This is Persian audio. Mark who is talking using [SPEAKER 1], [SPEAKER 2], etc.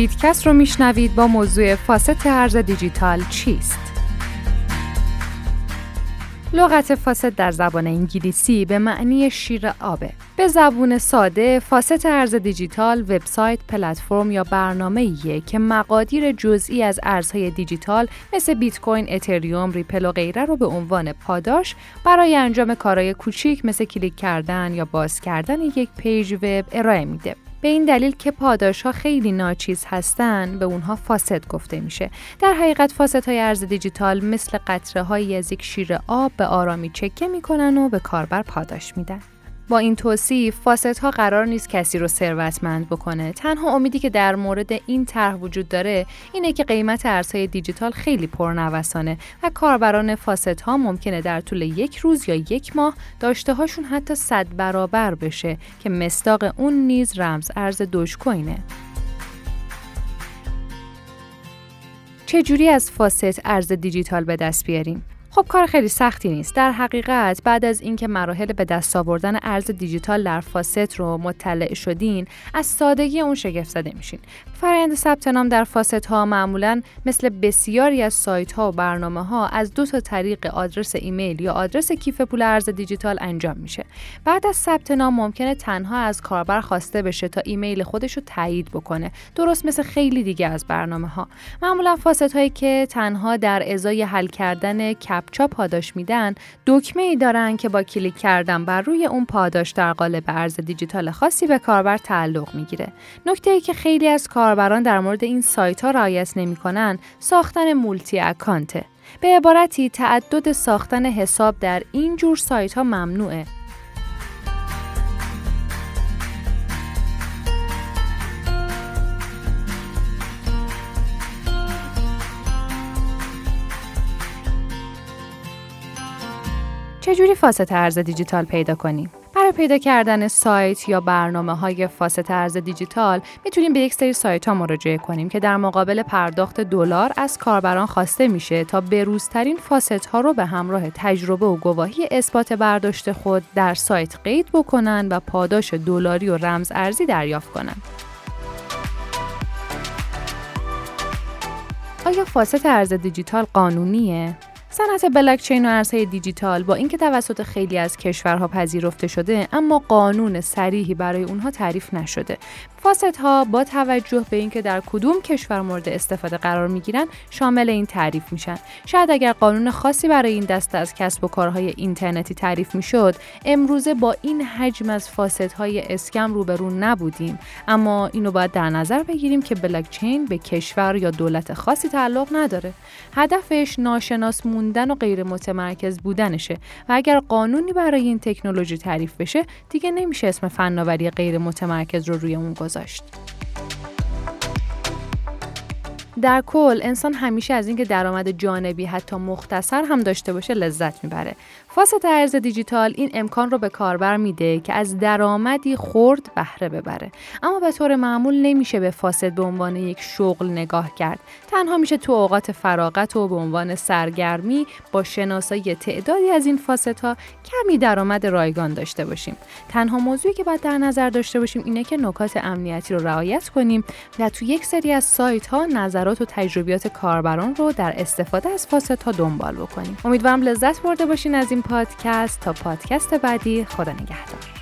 [SPEAKER 1] بیتکست رو میشنوید با موضوع faucet ارز دیجیتال چیست؟ لغت faucet در زبان انگلیسی به معنی شیر آبه. به زبون ساده، faucet ارز دیجیتال وبسایت، پلتفرم یا برنامه ایه که مقادیر جزئی از ارزهای دیجیتال مثل بیت کوین، اتریوم، ریپل و غیره رو به عنوان پاداش برای انجام کارهای کوچیک مثل کلیک کردن یا باز کردن یک page وب ارائه میده. به این دلیل که پاداش ها خیلی ناچیز هستن به اونها faucet گفته میشه. در حقیقت فاسد های ارز دیجیتال مثل قطره های یک شیر آب به آرامی چکه می‌کنن و به کاربر پاداش میدن. با این توصیف فاست ها قرار نیست کسی رو ثروتمند بکنه. تنها امیدی که در مورد این طرح وجود داره اینه که قیمت ارزهای دیجیتال خیلی پرنوسانه و کاربران فاست ها ممکنه در طول یک روز یا یک ماه داشته هاشون حتی صد برابر بشه که مستاق اون نیز رمز ارز دوش کوینه چجوری از faucet ارز دیجیتال به دست بیاریم؟ خب کار خیلی سختی نیست. در حقیقت بعد از اینکه مراحل به دست آوردن ارز دیجیتال در faucet رو مطلع شدین، از سادگی اون شگفت زده میشین. فرآیند ثبت نام در faucet ها معمولا مثل بسیاری از سایت ها و برنامه ها از دو تا طریق آدرس ایمیل یا آدرس کیف پول ارز دیجیتال انجام میشه. بعد از ثبت نام ممکنه تنها از کاربر خواسته بشه تا ایمیل خودش رو تایید بکنه. درست مثل خیلی دیگه از برنامه ها. معمولا faucet هایی که تنها در ازای حل کردن کپچا پاداش میدن دکمه ای دارن که با کلیک کردن بر روی اون پاداش در قالب ارز دیجیتال خاصی به کاربر تعلق می‌گیره. نکته ای که خیلی از کاربران در مورد این سایت ها رعایت نمی‌کنن ساختن multi account ه. به عبارتی تعدد ساختن حساب در این جور سایت ها ممنوعه. چجوری فاست ارز دیجیتال پیدا کنیم؟ برای پیدا کردن سایت یا برنامه های فاست ارز دیجیتال می‌تونیم به یک سری سایت ها مراجعه کنیم که در مقابل پرداخت دلار از کاربران خواسته میشه تا بروزترین فاست ها رو به همراه تجربه و گواهی اثبات برداشت خود در سایت قید بکنن و پاداش دلاری و رمز ارزی دریافت کنن. آیا فاست ارز دیجیتال قانونیه؟ صنعت بلاکچین و ارزهای دیجیتال با اینکه توسط خیلی از کشورها پذیرفته شده اما قانون صریحی برای اونها تعریف نشده. فاست ها با توجه به اینکه در کدوم کشور مورد استفاده قرار می‌گیرن شامل این تعریف میشن. شاید اگر قانون خاصی برای این دسته از کسب و کارهای اینترنتی تعریف می‌شد امروزه با این حجم از فاست های اسکم روبرو نبودیم. اما اینو باید در نظر بگیریم که بلاکچین به کشور یا دولت خاصی تعلق نداره. هدفش ناشناس موندن و غیر متمرکز بودنشه و اگر قانونی برای این تکنولوژی تعریف بشه دیگه نمیشه اسم فناوری غیر متمرکز رو روی اون گذاشت. در کل انسان همیشه از اینکه درآمد جانبی حتی مختصر هم داشته باشه لذت می‌بره. فاست ارز دیجیتال این امکان رو به کاربر میده که از درآمدی خرد بهره ببره. اما به طور معمول نمیشه به فاسد به عنوان یک شغل نگاه کرد. تنها میشه تو اوقات فراغت و به عنوان سرگرمی با شناسایی تعدادی از این فاست ها کمی درآمد رایگان داشته باشیم. تنها موضوعی که باید در نظر داشته باشیم اینه که نکات امنیتی رو رعایت کنیم و تو یک سری از سایت ها نظرات و تجربیات کاربران رو در استفاده از فاست ها دنبال بکنیم. امیدوارم لذت برده باشین از این پادکست. تا پادکست بعدی خدا نگهدار.